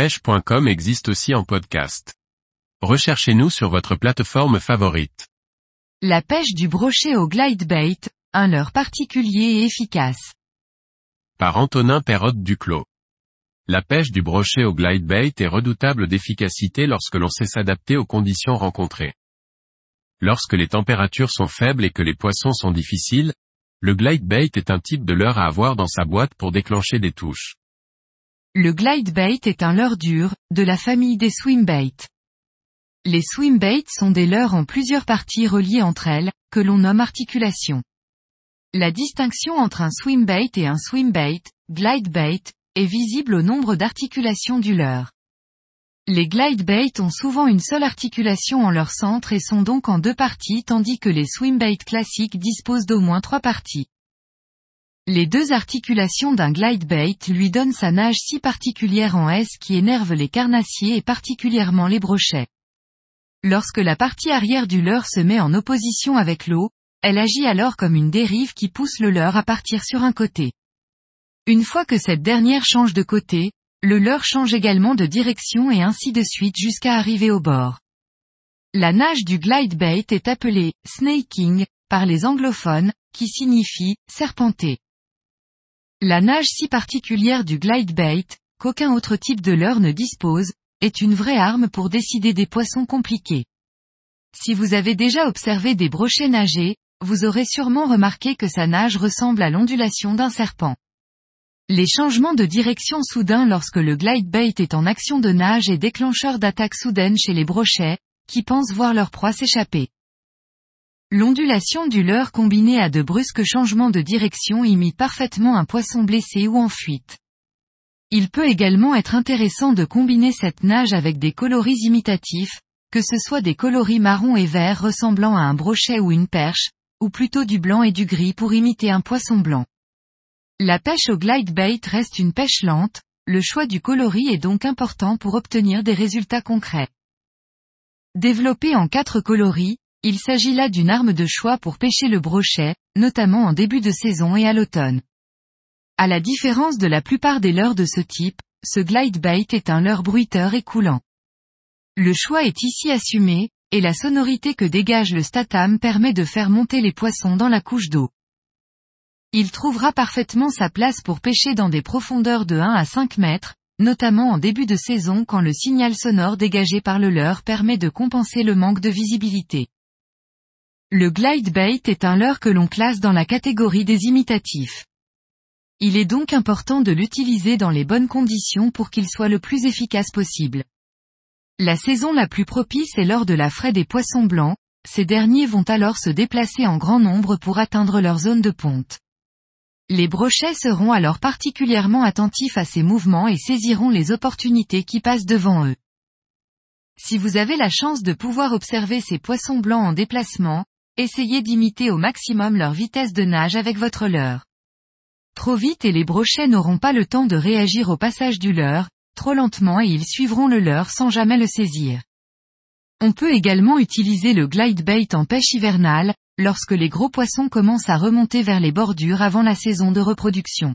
pêche.com existe aussi en podcast. Recherchez-nous sur votre plateforme favorite. La pêche du brochet au glide bait, un leurre particulier et efficace. Par Antonin Perrotte Duclos. La pêche du brochet au glide bait est redoutable d'efficacité lorsque l'on sait s'adapter aux conditions rencontrées. Lorsque les températures sont faibles et que les poissons sont difficiles, le glide bait est un type de leurre à avoir dans sa boîte pour déclencher des touches. Le glide bait est un leurre dur, de la famille des swim baits. Les swim baits sont des leurres en plusieurs parties reliées entre elles, que l'on nomme articulation. La distinction entre un swim bait et un swim bait, glide bait, est visible au nombre d'articulations du leurre. Les glide baits ont souvent une seule articulation en leur centre et sont donc en deux parties tandis que les swim baits classiques disposent d'au moins trois parties. Les deux articulations d'un glide bait lui donnent sa nage si particulière en S qui énerve les carnassiers et particulièrement les brochets. Lorsque la partie arrière du leurre se met en opposition avec l'eau, elle agit alors comme une dérive qui pousse le leurre à partir sur un côté. Une fois que cette dernière change de côté, le leurre change également de direction et ainsi de suite jusqu'à arriver au bord. La nage du glide bait est appelée snaking par les anglophones, qui signifie serpenter. La nage si particulière du glide bait, qu'aucun autre type de leurre ne dispose, est une vraie arme pour décider des poissons compliqués. Si vous avez déjà observé des brochets nager, vous aurez sûrement remarqué que sa nage ressemble à l'ondulation d'un serpent. Les changements de direction soudains lorsque le glide bait est en action de nage est déclencheur d'attaque soudaine chez les brochets, qui pensent voir leur proie s'échapper. L'ondulation du leurre combinée à de brusques changements de direction imite parfaitement un poisson blessé ou en fuite. Il peut également être intéressant de combiner cette nage avec des coloris imitatifs, que ce soit des coloris marron et vert ressemblant à un brochet ou une perche, ou plutôt du blanc et du gris pour imiter un poisson blanc. La pêche au glide bait reste une pêche lente, le choix du coloris est donc important pour obtenir des résultats concrets. Développé en quatre coloris, il s'agit là d'une arme de choix pour pêcher le brochet, notamment en début de saison et à l'automne. À la différence de la plupart des leurres de ce type, ce glide bait est un leurre bruiteur et coulant. Le choix est ici assumé, et la sonorité que dégage le statam permet de faire monter les poissons dans la couche d'eau. Il trouvera parfaitement sa place pour pêcher dans des profondeurs de 1 à 5 mètres, notamment en début de saison quand le signal sonore dégagé par le leurre permet de compenser le manque de visibilité. Le glide bait est un leurre que l'on classe dans la catégorie des imitatifs. Il est donc important de l'utiliser dans les bonnes conditions pour qu'il soit le plus efficace possible. La saison la plus propice est lors de la fraie des poissons blancs, ces derniers vont alors se déplacer en grand nombre pour atteindre leur zone de ponte. Les brochets seront alors particulièrement attentifs à ces mouvements et saisiront les opportunités qui passent devant eux. Si vous avez la chance de pouvoir observer ces poissons blancs en déplacement, essayez d'imiter au maximum leur vitesse de nage avec votre leurre. Trop vite et les brochets n'auront pas le temps de réagir au passage du leurre, trop lentement et ils suivront le leurre sans jamais le saisir. On peut également utiliser le glide bait en pêche hivernale, lorsque les gros poissons commencent à remonter vers les bordures avant la saison de reproduction.